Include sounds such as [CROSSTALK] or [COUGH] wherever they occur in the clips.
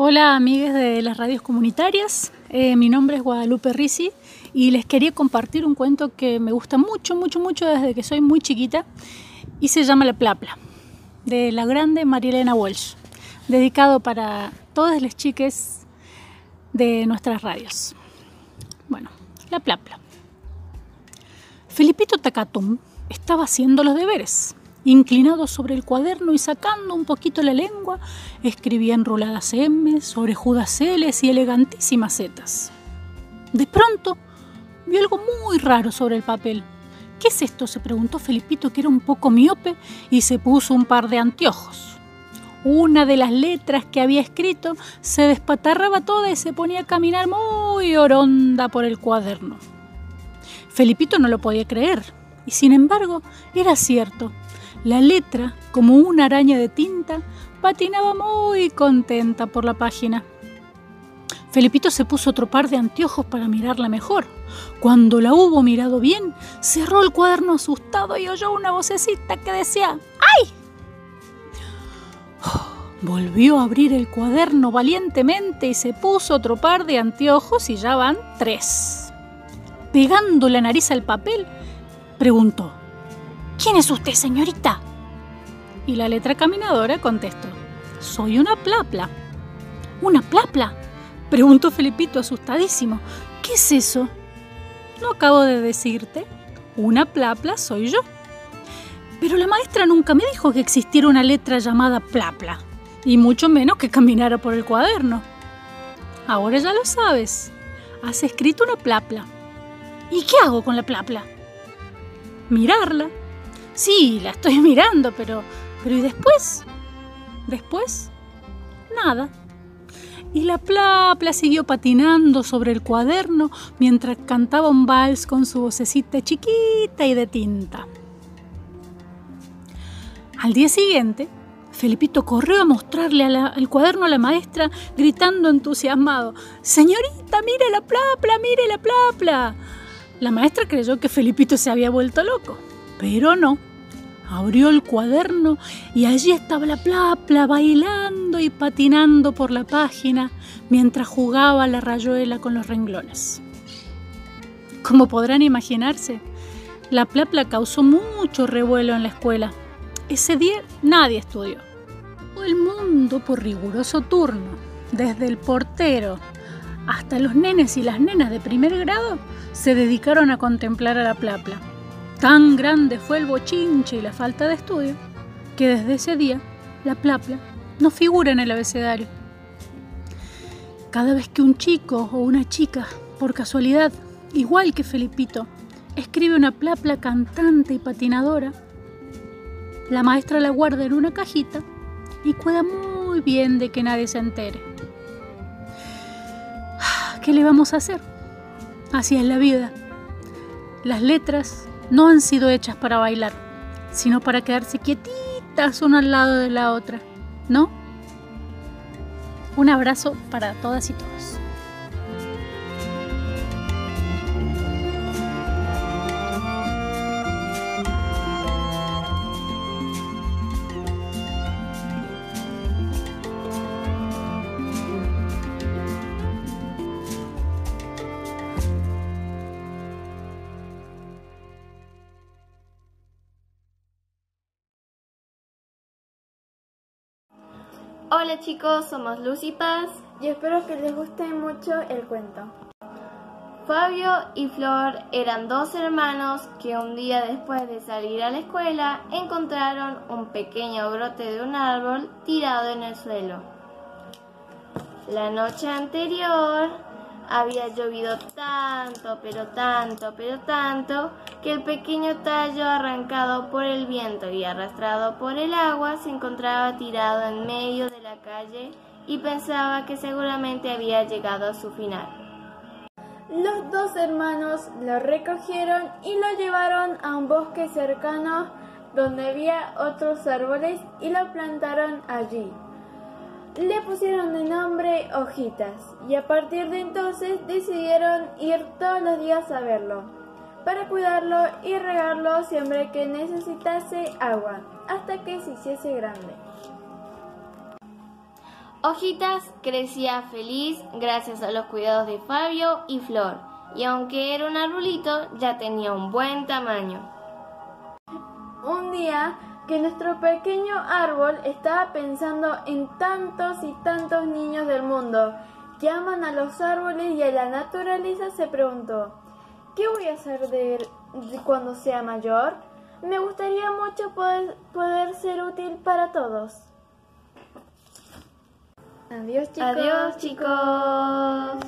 Hola amigues de las radios comunitarias, eh, mi nombre es Guadalupe Risi y les quería compartir un cuento que me gusta mucho, mucho, mucho desde que soy muy chiquita y se llama La Plapla, de la grande Marielena Walsh, dedicado para todas las chiques de nuestras radios. Bueno, La Plapla. Felipito Tacatum estaba haciendo los deberes Inclinado sobre el cuaderno y sacando un poquito la lengua, escribía enroladas M's, orejudas L's y elegantísimas Z's. De pronto, vio algo muy raro sobre el papel. ¿Qué es esto? se preguntó Felipito, que era un poco miope, y se puso un par de anteojos. Una de las letras que había escrito se despatarraba toda y se ponía a caminar muy oronda por el cuaderno. Felipito no lo podía creer, y sin embargo era cierto. La letra, como una araña de tinta, patinaba muy contenta por la página. Felipito se puso otro par de anteojos para mirarla mejor. Cuando la hubo mirado bien, cerró el cuaderno asustado y oyó una vocecita que decía ¡Ay! [GASPS] Volvió a abrir el cuaderno valientemente y se puso otro par de anteojos y ya van tres. Pegando la nariz al papel, preguntó ¿Quién es usted, señorita? Y la letra caminadora contestó, soy una plapla. ¿Una plapla? Preguntó Felipito asustadísimo. ¿Qué es eso? No acabo de decirte. Una plapla soy yo. Pero la maestra nunca me dijo que existiera una letra llamada plapla, y mucho menos que caminara por el cuaderno. Ahora ya lo sabes. Has escrito una plapla. ¿Y qué hago con la plapla? Mirarla. Sí, la estoy [LAUGHS] mirando, pero... Pero ¿y después? ¿Después? Nada. Y la plapla siguió patinando sobre el cuaderno mientras cantaba un vals con su vocecita chiquita y de tinta. Al día siguiente, Felipito corrió a mostrarle el cuaderno a la maestra, gritando entusiasmado: Señorita, mire la plapla, mire la plapla. La maestra creyó que Felipito se había vuelto loco, pero no. Abrió el cuaderno y allí estaba la plapla bailando y patinando por la página mientras jugaba la rayuela con los renglones. Como podrán imaginarse, la plapla causó mucho revuelo en la escuela. Ese día nadie estudió. Todo el mundo por riguroso turno, desde el portero hasta los nenes y las nenas de primer grado, se dedicaron a contemplar a la plapla. Tan grande fue el bochinche y la falta de estudio que desde ese día la plapla no figura en el abecedario. Cada vez que un chico o una chica, por casualidad, igual que Felipito, escribe una plapla cantante y patinadora, la maestra la guarda en una cajita y cuida muy bien de que nadie se entere. ¿Qué le vamos a hacer? Así es la vida. Las letras no han sido hechas para bailar, sino para quedarse quietitas una al lado de la otra, ¿no? Un abrazo para todas y todos. Hola chicos, somos Lucy Paz y espero que les guste mucho el cuento. Fabio y Flor eran dos hermanos que un día después de salir a la escuela encontraron un pequeño brote de un árbol tirado en el suelo. La noche anterior había llovido tanto, pero tanto, pero tanto, que el pequeño tallo arrancado por el viento y arrastrado por el agua se encontraba tirado en medio de la calle y pensaba que seguramente había llegado a su final. Los dos hermanos lo recogieron y lo llevaron a un bosque cercano donde había otros árboles y lo plantaron allí. Le pusieron de nombre Hojitas y a partir de entonces decidieron ir todos los días a verlo, para cuidarlo y regarlo siempre que necesitase agua, hasta que se hiciese grande. Hojitas crecía feliz gracias a los cuidados de Fabio y Flor, y aunque era un arbolito, ya tenía un buen tamaño. Un día que nuestro pequeño árbol estaba pensando en tantos y tantos niños del mundo que aman a los árboles y a la naturaleza, se preguntó, ¿qué voy a hacer de, cuando sea mayor? Me gustaría mucho poder, poder ser útil para todos. Adiós chicos. Adiós chicos.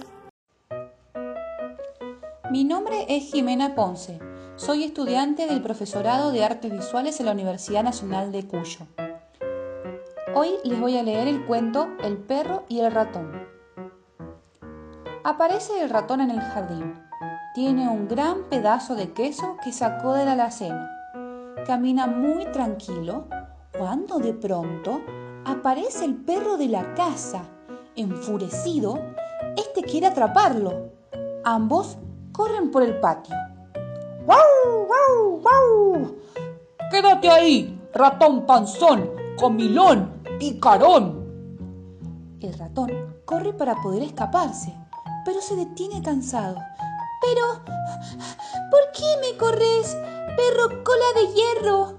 Mi nombre es Jimena Ponce. Soy estudiante del Profesorado de Artes Visuales en la Universidad Nacional de Cuyo. Hoy les voy a leer el cuento El perro y el ratón. Aparece el ratón en el jardín. Tiene un gran pedazo de queso que sacó de la alacena. Camina muy tranquilo cuando de pronto aparece el perro de la casa. Enfurecido, este quiere atraparlo. Ambos corren por el patio. ¡Wow, wow, wow! Quédate ahí, ratón panzón, comilón, picarón. El ratón corre para poder escaparse, pero se detiene cansado. Pero, ¿por qué me corres, perro cola de hierro?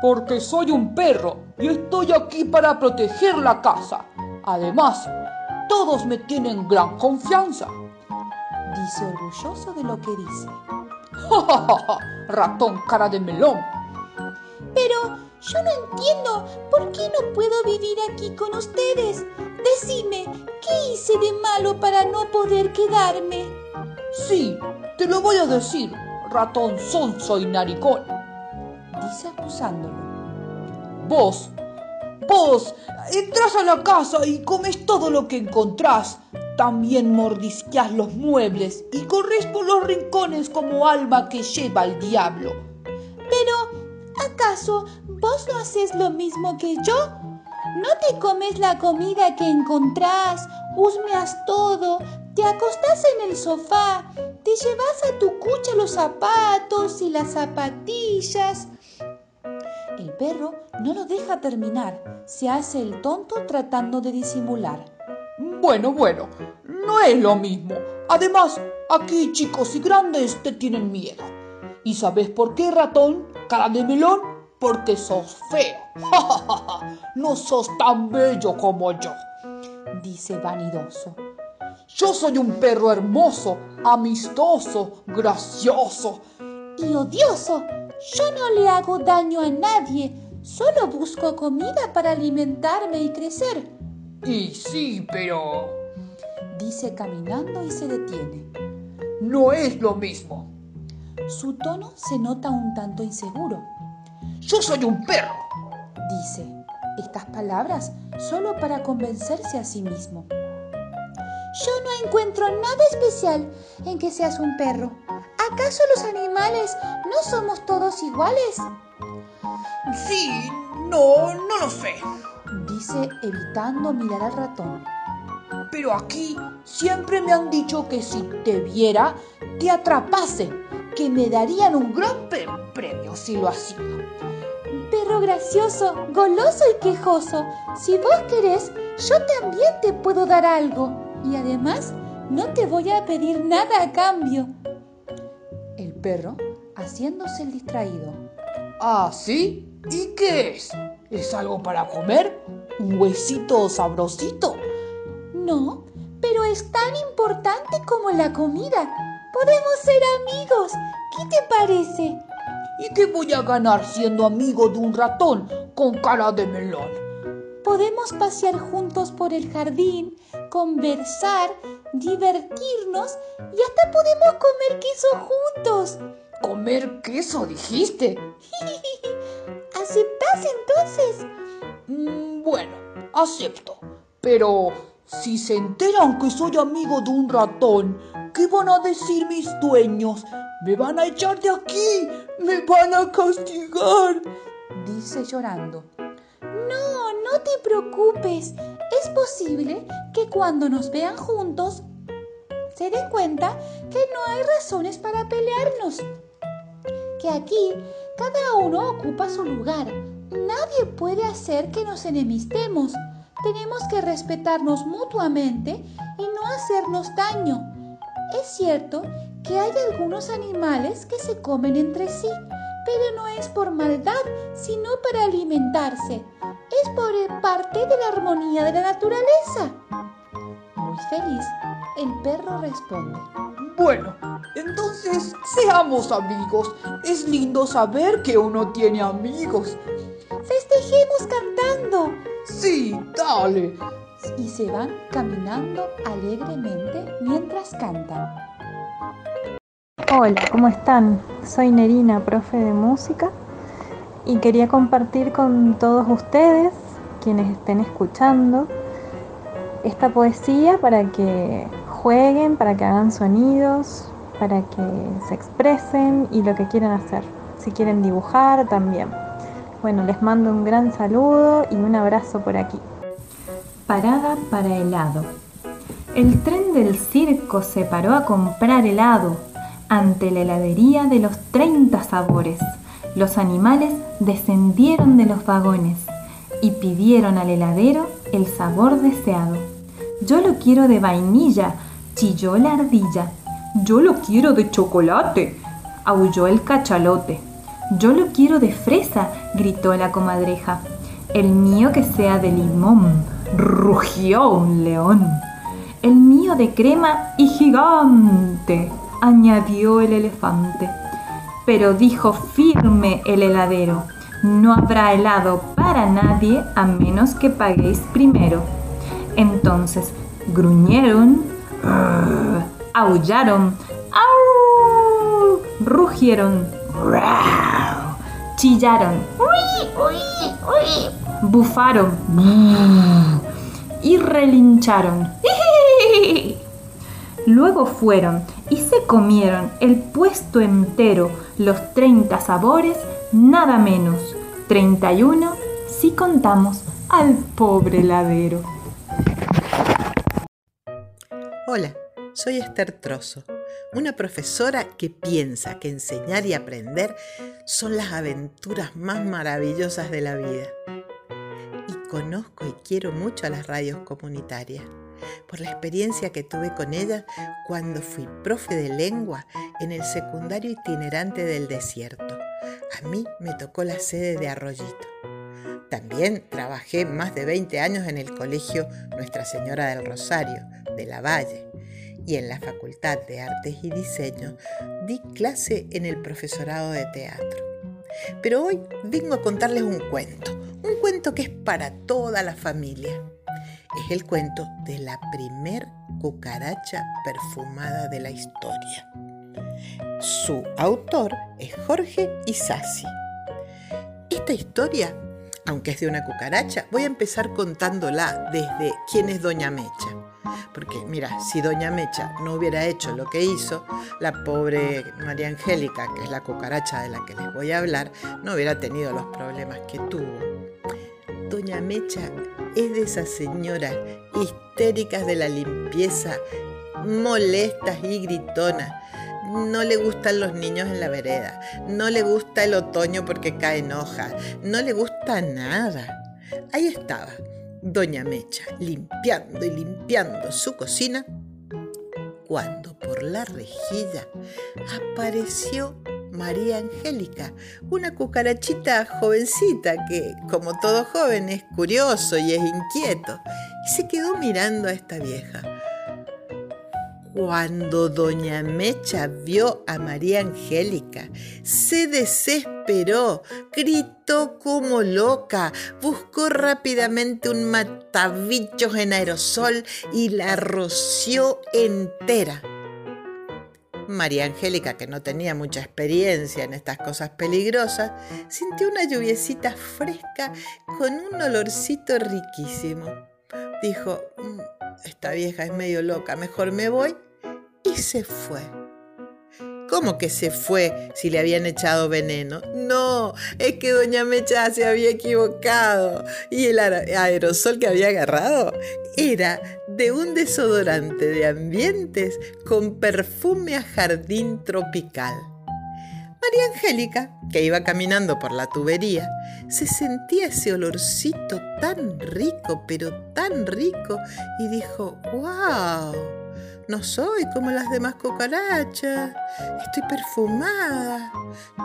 Porque soy un perro y estoy aquí para proteger la casa. Además, todos me tienen gran confianza. Dice orgulloso de lo que dice. ¡Ja, ja, ja, Ratón cara de melón. Pero yo no entiendo por qué no puedo vivir aquí con ustedes. Decime, ¿qué hice de malo para no poder quedarme? Sí, te lo voy a decir, ratón sonso y naricón. Dice acusándolo. Vos, vos, entras a la casa y comes todo lo que encontrás. También mordisqueás los muebles y corres por los rincones como alma que lleva el diablo. Pero, ¿acaso vos no haces lo mismo que yo? ¿No te comes la comida que encontrás, husmeas todo, te acostás en el sofá, te llevas a tu cucha los zapatos y las zapatillas, el perro no lo deja terminar, se hace el tonto tratando de disimular. Bueno, bueno, no es lo mismo. Además, aquí chicos y grandes te tienen miedo. ¿Y sabes por qué, ratón? Cara de melón, porque sos feo. [LAUGHS] no sos tan bello como yo, dice vanidoso. Yo soy un perro hermoso, amistoso, gracioso y odioso. Yo no le hago daño a nadie, solo busco comida para alimentarme y crecer. Y sí, pero... dice caminando y se detiene. No es lo mismo. Su tono se nota un tanto inseguro. Yo soy un perro, dice estas palabras solo para convencerse a sí mismo. Yo no encuentro nada especial en que seas un perro. ¿Acaso los animales no somos todos iguales? Sí, no, no lo sé, dice evitando mirar al ratón. Pero aquí siempre me han dicho que si te viera, te atrapase, que me darían un gran premio si lo hacía. Perro gracioso, goloso y quejoso, si vos querés, yo también te puedo dar algo. Y además, no te voy a pedir nada a cambio perro haciéndose el distraído. ¿Ah, sí? ¿Y qué es? ¿Es algo para comer? ¿Un huesito sabrosito? No, pero es tan importante como la comida. Podemos ser amigos. ¿Qué te parece? ¿Y qué voy a ganar siendo amigo de un ratón con cara de melón? Podemos pasear juntos por el jardín, conversar, divertirnos y hasta podemos comer queso juntos. ¿Comer queso dijiste? [LAUGHS] ¿Aceptas entonces? Mm, bueno, acepto. Pero si se enteran que soy amigo de un ratón, ¿qué van a decir mis dueños? Me van a echar de aquí, me van a castigar. Dice llorando. No, te preocupes. Es posible que cuando nos vean juntos se den cuenta que no hay razones para pelearnos. Que aquí cada uno ocupa su lugar. Nadie puede hacer que nos enemistemos. Tenemos que respetarnos mutuamente y no hacernos daño. Es cierto que hay algunos animales que se comen entre sí, pero no es por maldad, sino para alimentarse. Es por parte de la armonía de la naturaleza. Muy feliz, el perro responde. Bueno, entonces seamos amigos. Es lindo saber que uno tiene amigos. Festejemos cantando. Sí, dale. Y se van caminando alegremente mientras cantan. Hola, ¿cómo están? Soy Nerina, profe de música, y quería compartir con todos ustedes, quienes estén escuchando, esta poesía para que jueguen, para que hagan sonidos, para que se expresen y lo que quieran hacer. Si quieren dibujar también. Bueno, les mando un gran saludo y un abrazo por aquí. Parada para helado. El tren del circo se paró a comprar helado ante la heladería de los 30 sabores. Los animales descendieron de los vagones y pidieron al heladero el sabor deseado. Yo lo quiero de vainilla, chilló la ardilla. Yo lo quiero de chocolate, aulló el cachalote. Yo lo quiero de fresa, gritó la comadreja. El mío que sea de limón, rugió un león. El mío de crema y gigante, añadió el elefante. Pero dijo firme el heladero, no habrá helado para nadie a menos que paguéis primero. Entonces gruñeron, aullaron, ¡au! rugieron, chillaron, bufaron y relincharon. [LAUGHS] Luego fueron y comieron el puesto entero, los 30 sabores, nada menos, 31 si contamos al pobre heladero. Hola, soy Esther Trozo, una profesora que piensa que enseñar y aprender son las aventuras más maravillosas de la vida. Y conozco y quiero mucho a las radios comunitarias por la experiencia que tuve con ellas cuando fui profe de lengua en el secundario itinerante del desierto. A mí me tocó la sede de Arroyito. También trabajé más de 20 años en el colegio Nuestra Señora del Rosario, de La Valle, y en la Facultad de Artes y Diseño di clase en el profesorado de teatro. Pero hoy vengo a contarles un cuento, un cuento que es para toda la familia es el cuento de la primer cucaracha perfumada de la historia. Su autor es Jorge Isasi. Esta historia, aunque es de una cucaracha, voy a empezar contándola desde quién es Doña Mecha. Porque mira, si Doña Mecha no hubiera hecho lo que hizo, la pobre María Angélica, que es la cucaracha de la que les voy a hablar, no hubiera tenido los problemas que tuvo. Doña Mecha es de esas señoras histéricas de la limpieza, molestas y gritonas. No le gustan los niños en la vereda, no le gusta el otoño porque caen hojas, no le gusta nada. Ahí estaba Doña Mecha limpiando y limpiando su cocina cuando por la rejilla apareció María Angélica, una cucarachita jovencita que, como todo joven, es curioso y es inquieto, y se quedó mirando a esta vieja. Cuando doña Mecha vio a María Angélica, se desesperó, gritó como loca, buscó rápidamente un matabichos en aerosol y la roció entera. María Angélica, que no tenía mucha experiencia en estas cosas peligrosas, sintió una lluviecita fresca con un olorcito riquísimo. Dijo, mm, esta vieja es medio loca, mejor me voy, y se fue. ¿Cómo que se fue si le habían echado veneno? No, es que doña Mecha se había equivocado y el aerosol que había agarrado era de un desodorante de ambientes con perfume a jardín tropical. María Angélica, que iba caminando por la tubería, se sentía ese olorcito tan rico, pero tan rico, y dijo, ¡Wow! No soy como las demás cucarachas. Estoy perfumada.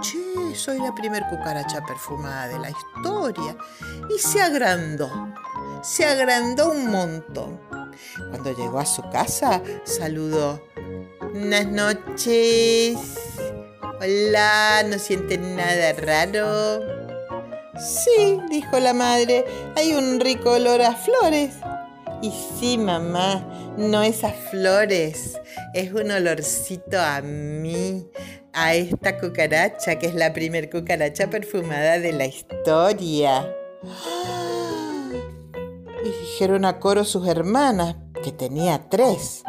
Che, soy la primer cucaracha perfumada de la historia. Y se agrandó. Se agrandó un montón. Cuando llegó a su casa, saludó. Buenas noches. Hola, ¿no sienten nada raro? Sí, dijo la madre, hay un rico olor a flores. Y sí, mamá, no esas flores, es un olorcito a mí, a esta cucaracha, que es la primer cucaracha perfumada de la historia. Y dijeron a coro sus hermanas, que tenía tres.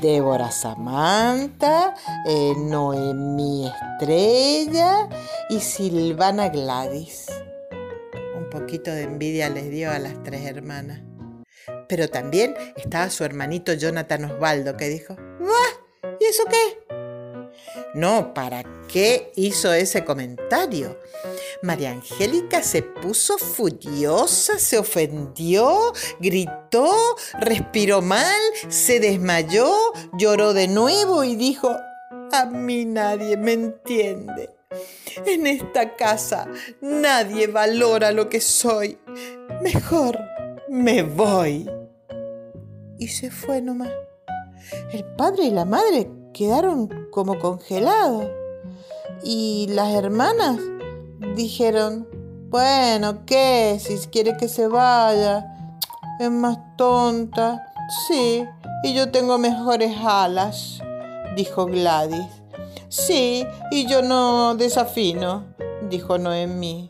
Débora Samantha, eh, Noemí Estrella y Silvana Gladys. Un poquito de envidia les dio a las tres hermanas. Pero también estaba su hermanito Jonathan Osvaldo que dijo, ¿Bah? ¿Y eso qué? No, ¿para qué hizo ese comentario? María Angélica se puso furiosa, se ofendió, gritó, respiró mal, se desmayó, lloró de nuevo y dijo, a mí nadie me entiende. En esta casa nadie valora lo que soy. Mejor me voy. Y se fue nomás. El padre y la madre quedaron como congelados. Y las hermanas dijeron, bueno, ¿qué? Si quiere que se vaya. Es más tonta. Sí, y yo tengo mejores alas, dijo Gladys. Sí, y yo no desafino, dijo Noemí.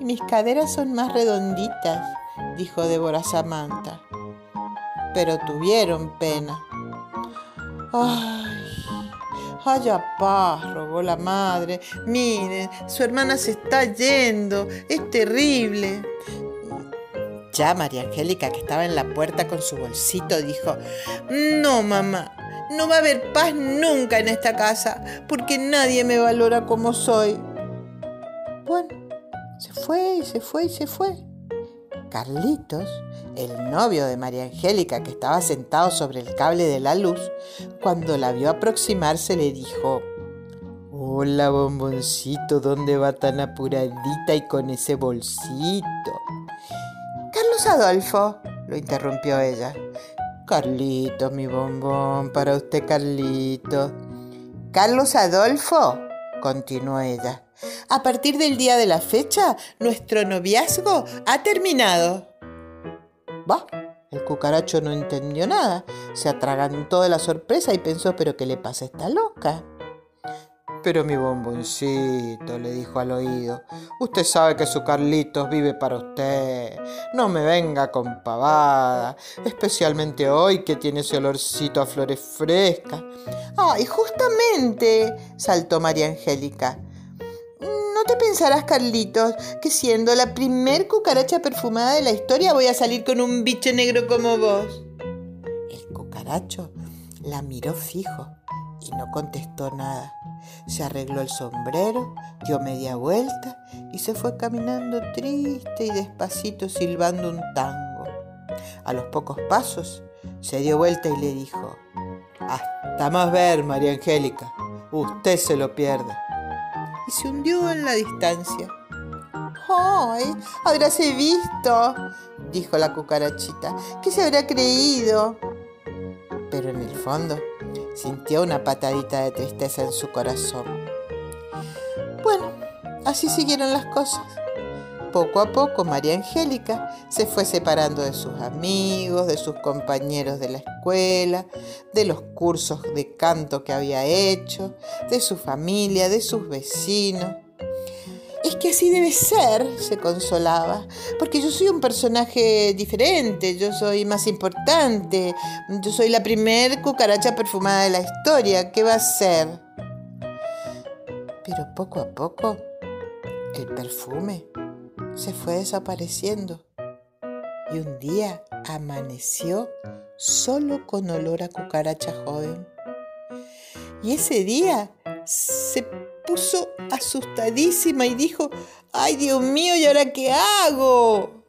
Y mis caderas son más redonditas, dijo Débora Samantha. Pero tuvieron pena. Ay, haya paz, rogó la madre. Miren, su hermana se está yendo. Es terrible. Ya María Angélica, que estaba en la puerta con su bolsito, dijo, no, mamá, no va a haber paz nunca en esta casa, porque nadie me valora como soy. Bueno, se fue y se fue y se fue. Carlitos, el novio de María Angélica, que estaba sentado sobre el cable de la luz, cuando la vio aproximarse le dijo, Hola, bomboncito, ¿dónde va tan apuradita y con ese bolsito? Carlos Adolfo, lo interrumpió ella. Carlitos, mi bombón, para usted, Carlitos. Carlos Adolfo, continuó ella. A partir del día de la fecha, nuestro noviazgo ha terminado. Va, el cucaracho no entendió nada, se atragantó de la sorpresa y pensó, pero ¿qué le pasa a esta loca? Pero mi bomboncito, le dijo al oído, usted sabe que su Carlitos vive para usted. No me venga con pavada, especialmente hoy que tiene ese olorcito a flores frescas. ¡Ay, justamente! saltó María Angélica. ¿No te pensarás, Carlitos, que siendo la primer cucaracha perfumada de la historia voy a salir con un bicho negro como vos? El cucaracho la miró fijo y no contestó nada. Se arregló el sombrero, dio media vuelta y se fue caminando triste y despacito silbando un tango. A los pocos pasos se dio vuelta y le dijo, Hasta más ver, María Angélica, usted se lo pierde. Y se hundió en la distancia. ¡Ay! Habráse visto, dijo la cucarachita. ¿Qué se habrá creído? Pero en el fondo sintió una patadita de tristeza en su corazón. Bueno, así siguieron las cosas. Poco a poco María Angélica se fue separando de sus amigos, de sus compañeros de la escuela, de los cursos de canto que había hecho, de su familia, de sus vecinos. Es que así debe ser, se consolaba, porque yo soy un personaje diferente, yo soy más importante, yo soy la primer cucaracha perfumada de la historia, ¿qué va a ser? Pero poco a poco el perfume se fue desapareciendo y un día amaneció solo con olor a cucaracha joven. Y ese día se puso asustadísima y dijo, ¡ay Dios mío! ¿Y ahora qué hago?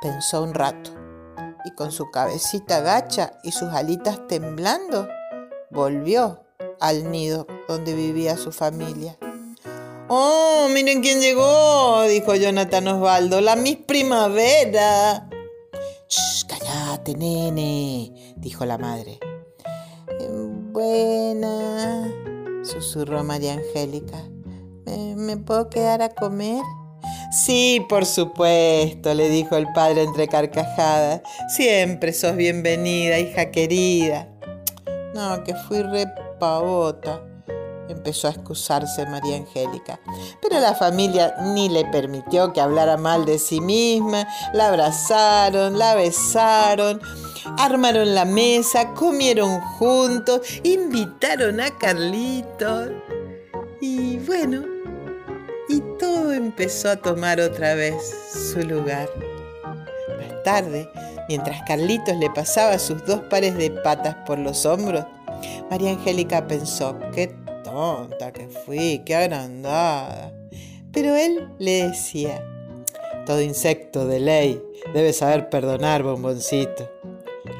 Pensó un rato y con su cabecita gacha y sus alitas temblando, volvió al nido donde vivía su familia. ¡Oh, miren quién llegó! dijo Jonathan Osvaldo, la Miss Primavera. ¡Shh, cállate, nene! dijo la madre. Buena, susurró María Angélica. ¿Me, puedo quedar a comer? Sí, por supuesto, le dijo el padre entre carcajadas. Siempre sos bienvenida, hija querida. No, que fui repavota, empezó a excusarse María Angélica. Pero la familia ni le permitió que hablara mal de sí misma. La abrazaron, la besaron armaron la mesa, comieron juntos, invitaron a Carlitos. Y bueno, y todo empezó a tomar otra vez su lugar. Más tarde, mientras Carlitos le pasaba sus dos pares de patas por los hombros, María Angélica pensó, qué que fui, qué agrandada. Pero él le decía, todo insecto de ley debe saber perdonar, bomboncito.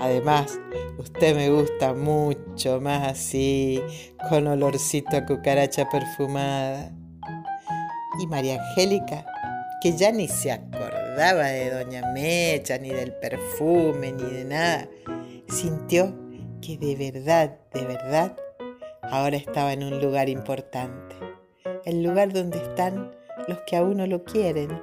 Además, usted me gusta mucho más así, con olorcito a cucaracha perfumada. Y María Angélica, que ya ni se acordaba de Doña Mecha, ni del perfume, ni de nada, sintió que de verdad, de verdad, ahora estaba en un lugar importante. El lugar donde están los que a uno lo quieren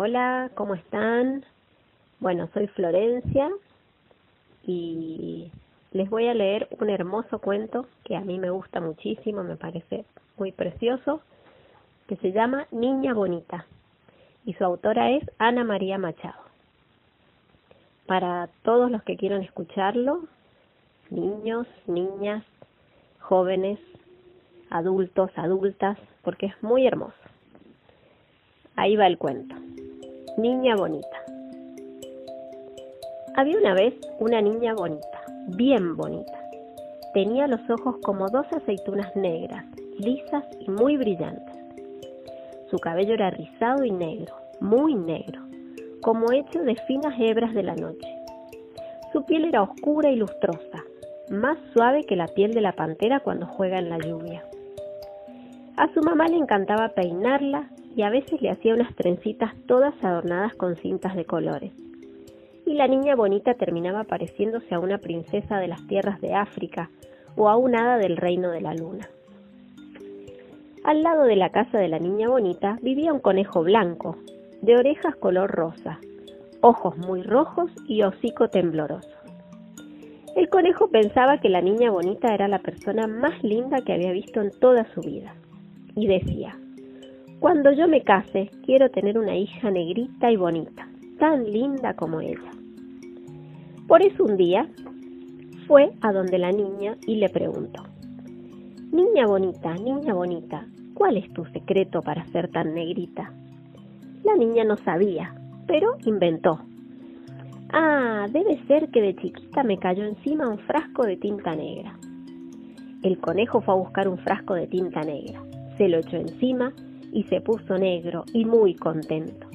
Hola, ¿cómo están? Bueno, soy Florencia y les voy a leer un hermoso cuento que a mí me gusta muchísimo, me parece muy precioso, que se llama Niña Bonita y su autora es Ana María Machado. Para todos los que quieran escucharlo, niños, niñas, jóvenes, adultos, adultas, porque es muy hermoso. Ahí va el cuento. Niña bonita. Había una vez una niña bonita, bien bonita. Tenía los ojos como dos aceitunas negras, lisas y muy brillantes. Su cabello era rizado y negro, muy negro, como hecho de finas hebras de la noche. Su piel era oscura y lustrosa, más suave que la piel de la pantera cuando juega en la lluvia. A su mamá le encantaba peinarla y a veces le hacía unas trencitas todas adornadas con cintas de colores. Y la niña bonita terminaba pareciéndose a una princesa de las tierras de África o a un hada del reino de la luna. Al lado de la casa de la niña bonita vivía un conejo blanco, de orejas color rosa, ojos muy rojos y hocico tembloroso. El conejo pensaba que la niña bonita era la persona más linda que había visto en toda su vida, y decía, cuando yo me case, quiero tener una hija negrita y bonita, tan linda como ella. Por eso un día fue a donde la niña y le preguntó, Niña bonita, niña bonita, ¿cuál es tu secreto para ser tan negrita? La niña no sabía, pero inventó. Ah, debe ser que de chiquita me cayó encima un frasco de tinta negra. El conejo fue a buscar un frasco de tinta negra, se lo echó encima y se puso negro y muy contento.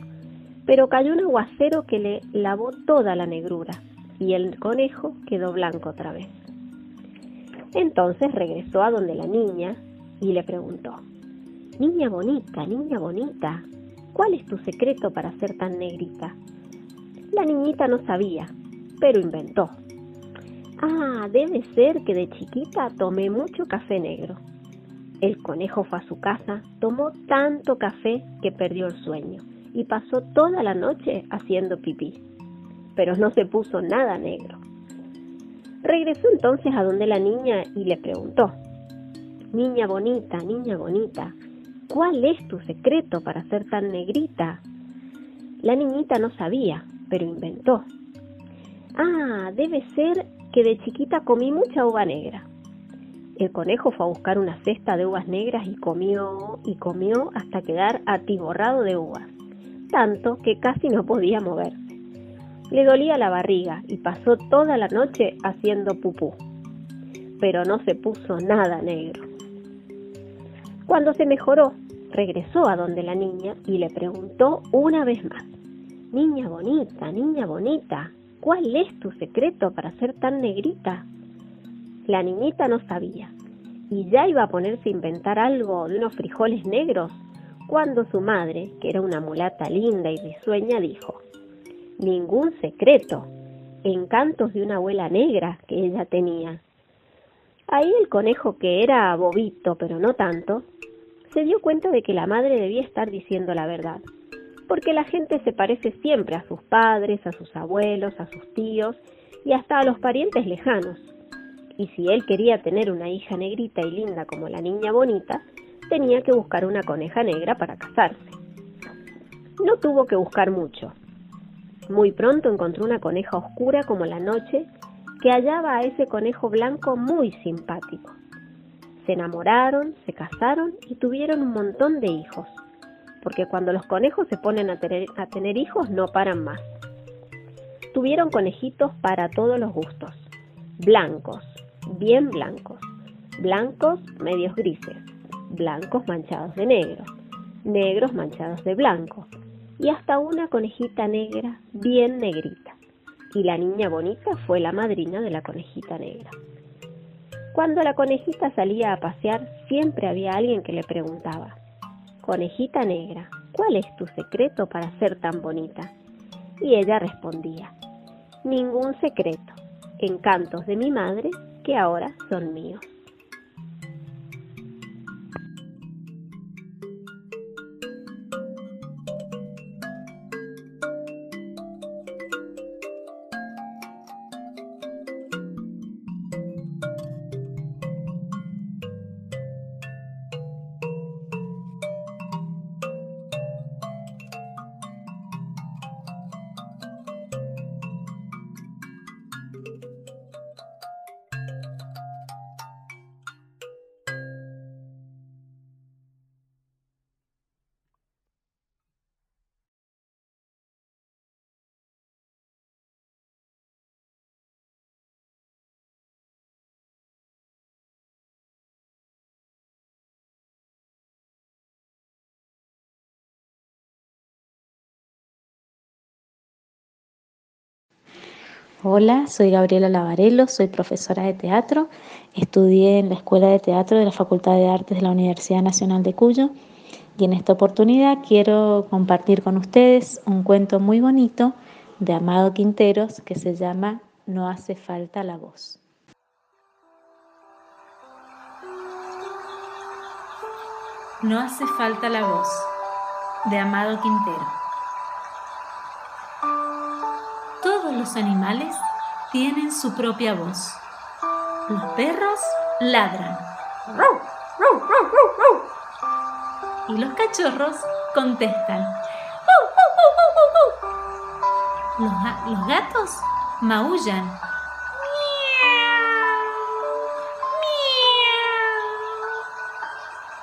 Pero cayó un aguacero que le lavó toda la negrura y el conejo quedó blanco otra vez. Entonces regresó a donde la niña y le preguntó, Niña bonita, niña bonita, ¿cuál es tu secreto para ser tan negrita? La niñita no sabía, pero inventó. Ah, debe ser que de chiquita tomé mucho café negro. El conejo fue a su casa, tomó tanto café que perdió el sueño y pasó toda la noche haciendo pipí, pero no se puso nada negro. Regresó entonces a donde la niña y le preguntó, Niña bonita, niña bonita, ¿cuál es tu secreto para ser tan negrita? La niñita no sabía, pero inventó. Ah, debe ser que de chiquita comí mucha uva negra. El conejo fue a buscar una cesta de uvas negras y comió y comió hasta quedar atiborrado de uvas, tanto que casi no podía moverse. Le dolía la barriga y pasó toda la noche haciendo pupú, pero no se puso nada negro. Cuando se mejoró, regresó a donde la niña y le preguntó una vez más, Niña bonita, niña bonita, ¿cuál es tu secreto para ser tan negrita? La niñita no sabía y ya iba a ponerse a inventar algo de unos frijoles negros cuando su madre, que era una mulata linda y risueña, dijo, Ningún secreto, encantos de una abuela negra que ella tenía. Ahí el conejo, que era bobito, pero no tanto, se dio cuenta de que la madre debía estar diciendo la verdad, porque la gente se parece siempre a sus padres, a sus abuelos, a sus tíos y hasta a los parientes lejanos. Y si él quería tener una hija negrita y linda como la niña bonita, tenía que buscar una coneja negra para casarse. No tuvo que buscar mucho. Muy pronto encontró una coneja oscura como la noche que hallaba a ese conejo blanco muy simpático. Se enamoraron, se casaron y tuvieron un montón de hijos, porque cuando los conejos se ponen a tener, hijos no paran más. Tuvieron conejitos para todos los gustos, blancos, bien blancos, blancos medios grises, blancos manchados de negro, negros manchados de blanco, y hasta una conejita negra bien negrita. Y la niña bonita fue la madrina de la conejita negra. Cuando la conejita salía a pasear, siempre había alguien que le preguntaba, Conejita negra, ¿cuál es tu secreto para ser tan bonita? Y ella respondía, Ningún secreto, encantos de mi madre que ahora son míos. Hola, soy Gabriela Lavarello, soy profesora de teatro. Estudié en la Escuela de Teatro de la Facultad de Artes de la Universidad Nacional de Cuyo y en esta oportunidad quiero compartir con ustedes un cuento muy bonito de Amado Quinteros que se llama No hace falta la voz. No hace falta la voz de Amado Quintero. Los animales tienen su propia voz. Los perros ladran. Y los cachorros contestan. Los, gatos maullan.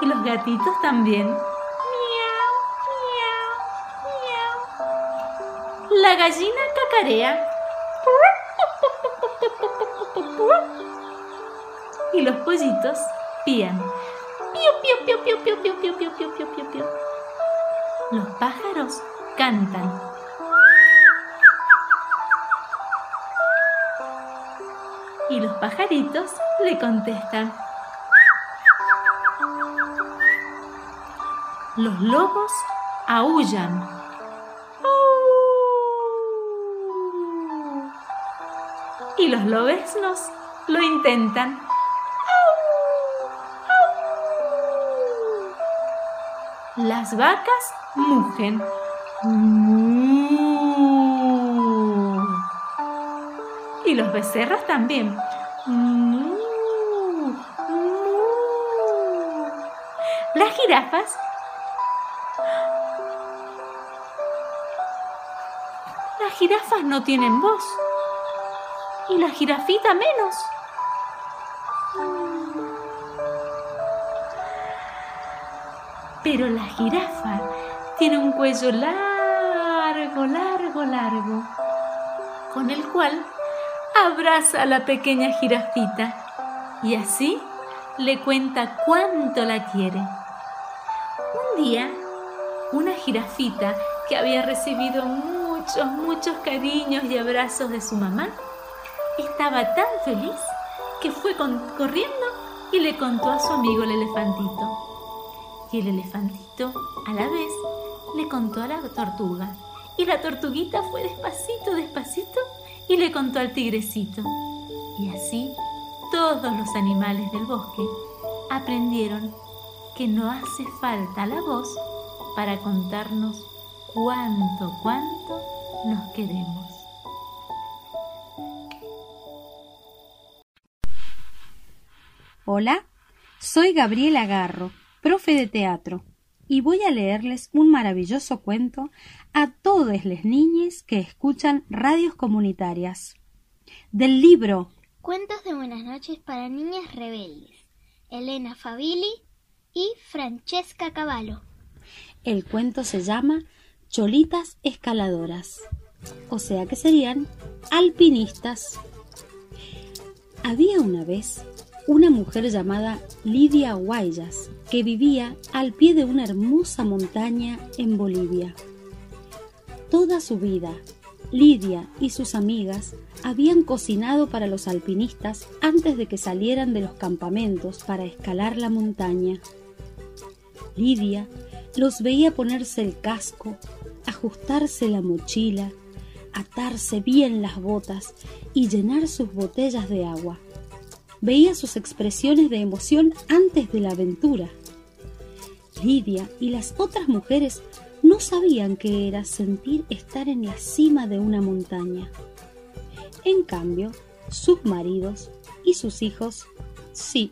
Y los gatitos también. La gallina cacarea. Y los pollitos pían. Los pájaros cantan. Y los pajaritos le contestan. Los lobos aullan. Los lobesnos lo intentan. Las vacas mugen. Y los becerros también. Las jirafas Las jirafas no tienen voz y la jirafita menos. Pero la jirafa tiene un cuello largo, largo, largo, con el cual abraza a la pequeña jirafita y así le cuenta cuánto la quiere. Un día, una jirafita que había recibido muchos, muchos cariños y abrazos de su mamá, estaba tan feliz que fue corriendo y le contó a su amigo el elefantito. Y el elefantito, a la vez, le contó a la tortuga. Y la tortuguita fue despacito, despacito y le contó al tigrecito. Y así todos los animales del bosque aprendieron que no hace falta la voz para contarnos cuánto, cuánto nos queremos. Hola, soy Gabriela Garro, profe de teatro, y voy a leerles un maravilloso cuento a todas las niñas que escuchan radios comunitarias. Del libro Cuentos de Buenas noches para Niñas Rebeldes, Elena Fabili y Francesca Cavallo. El cuento se llama Cholitas Escaladoras, o sea que serían alpinistas. Había una vez una mujer llamada Lidia Guayas, que vivía al pie de una hermosa montaña en Bolivia. Toda su vida, Lidia y sus amigas habían cocinado para los alpinistas antes de que salieran de los campamentos para escalar la montaña. Lidia los veía ponerse el casco, ajustarse la mochila, atarse bien las botas y llenar sus botellas de agua veía sus expresiones de emoción antes de la aventura. Lidia y las otras mujeres no sabían qué era sentir estar en la cima de una montaña. En cambio, sus maridos y sus hijos, sí.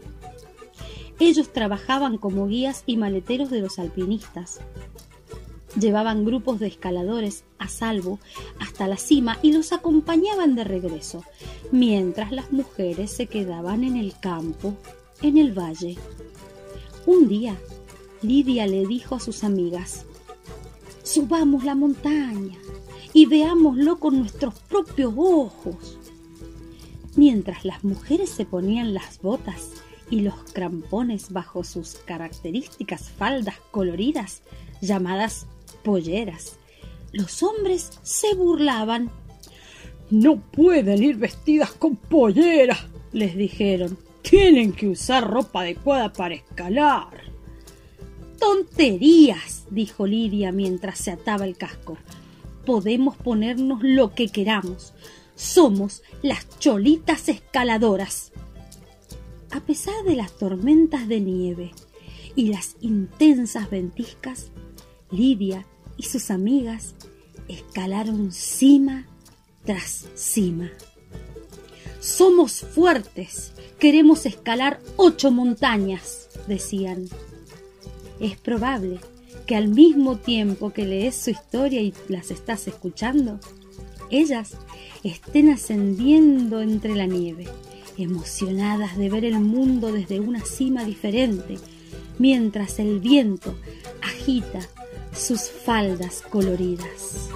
Ellos trabajaban como guías y maleteros de los alpinistas, Llevaban grupos de escaladores a salvo hasta la cima y los acompañaban de regreso, mientras las mujeres se quedaban en el campo, en el valle. Un día, Lidia le dijo a sus amigas, Subamos la montaña y veámoslo con nuestros propios ojos. Mientras las mujeres se ponían las botas y los crampones bajo sus características faldas coloridas llamadas polleras. Los hombres se burlaban. No pueden ir vestidas con polleras, les dijeron. Tienen que usar ropa adecuada para escalar. Tonterías, dijo Lidia mientras se ataba el casco. Podemos ponernos lo que queramos. Somos las cholitas escaladoras. A pesar de las tormentas de nieve y las intensas ventiscas, Lidia y sus amigas escalaron cima tras cima. Somos fuertes, queremos escalar ocho montañas, decían. Es probable que al mismo tiempo que lees su historia y las estás escuchando, ellas estén ascendiendo entre la nieve, emocionadas de ver el mundo desde una cima diferente, mientras el viento agita sus faldas coloridas.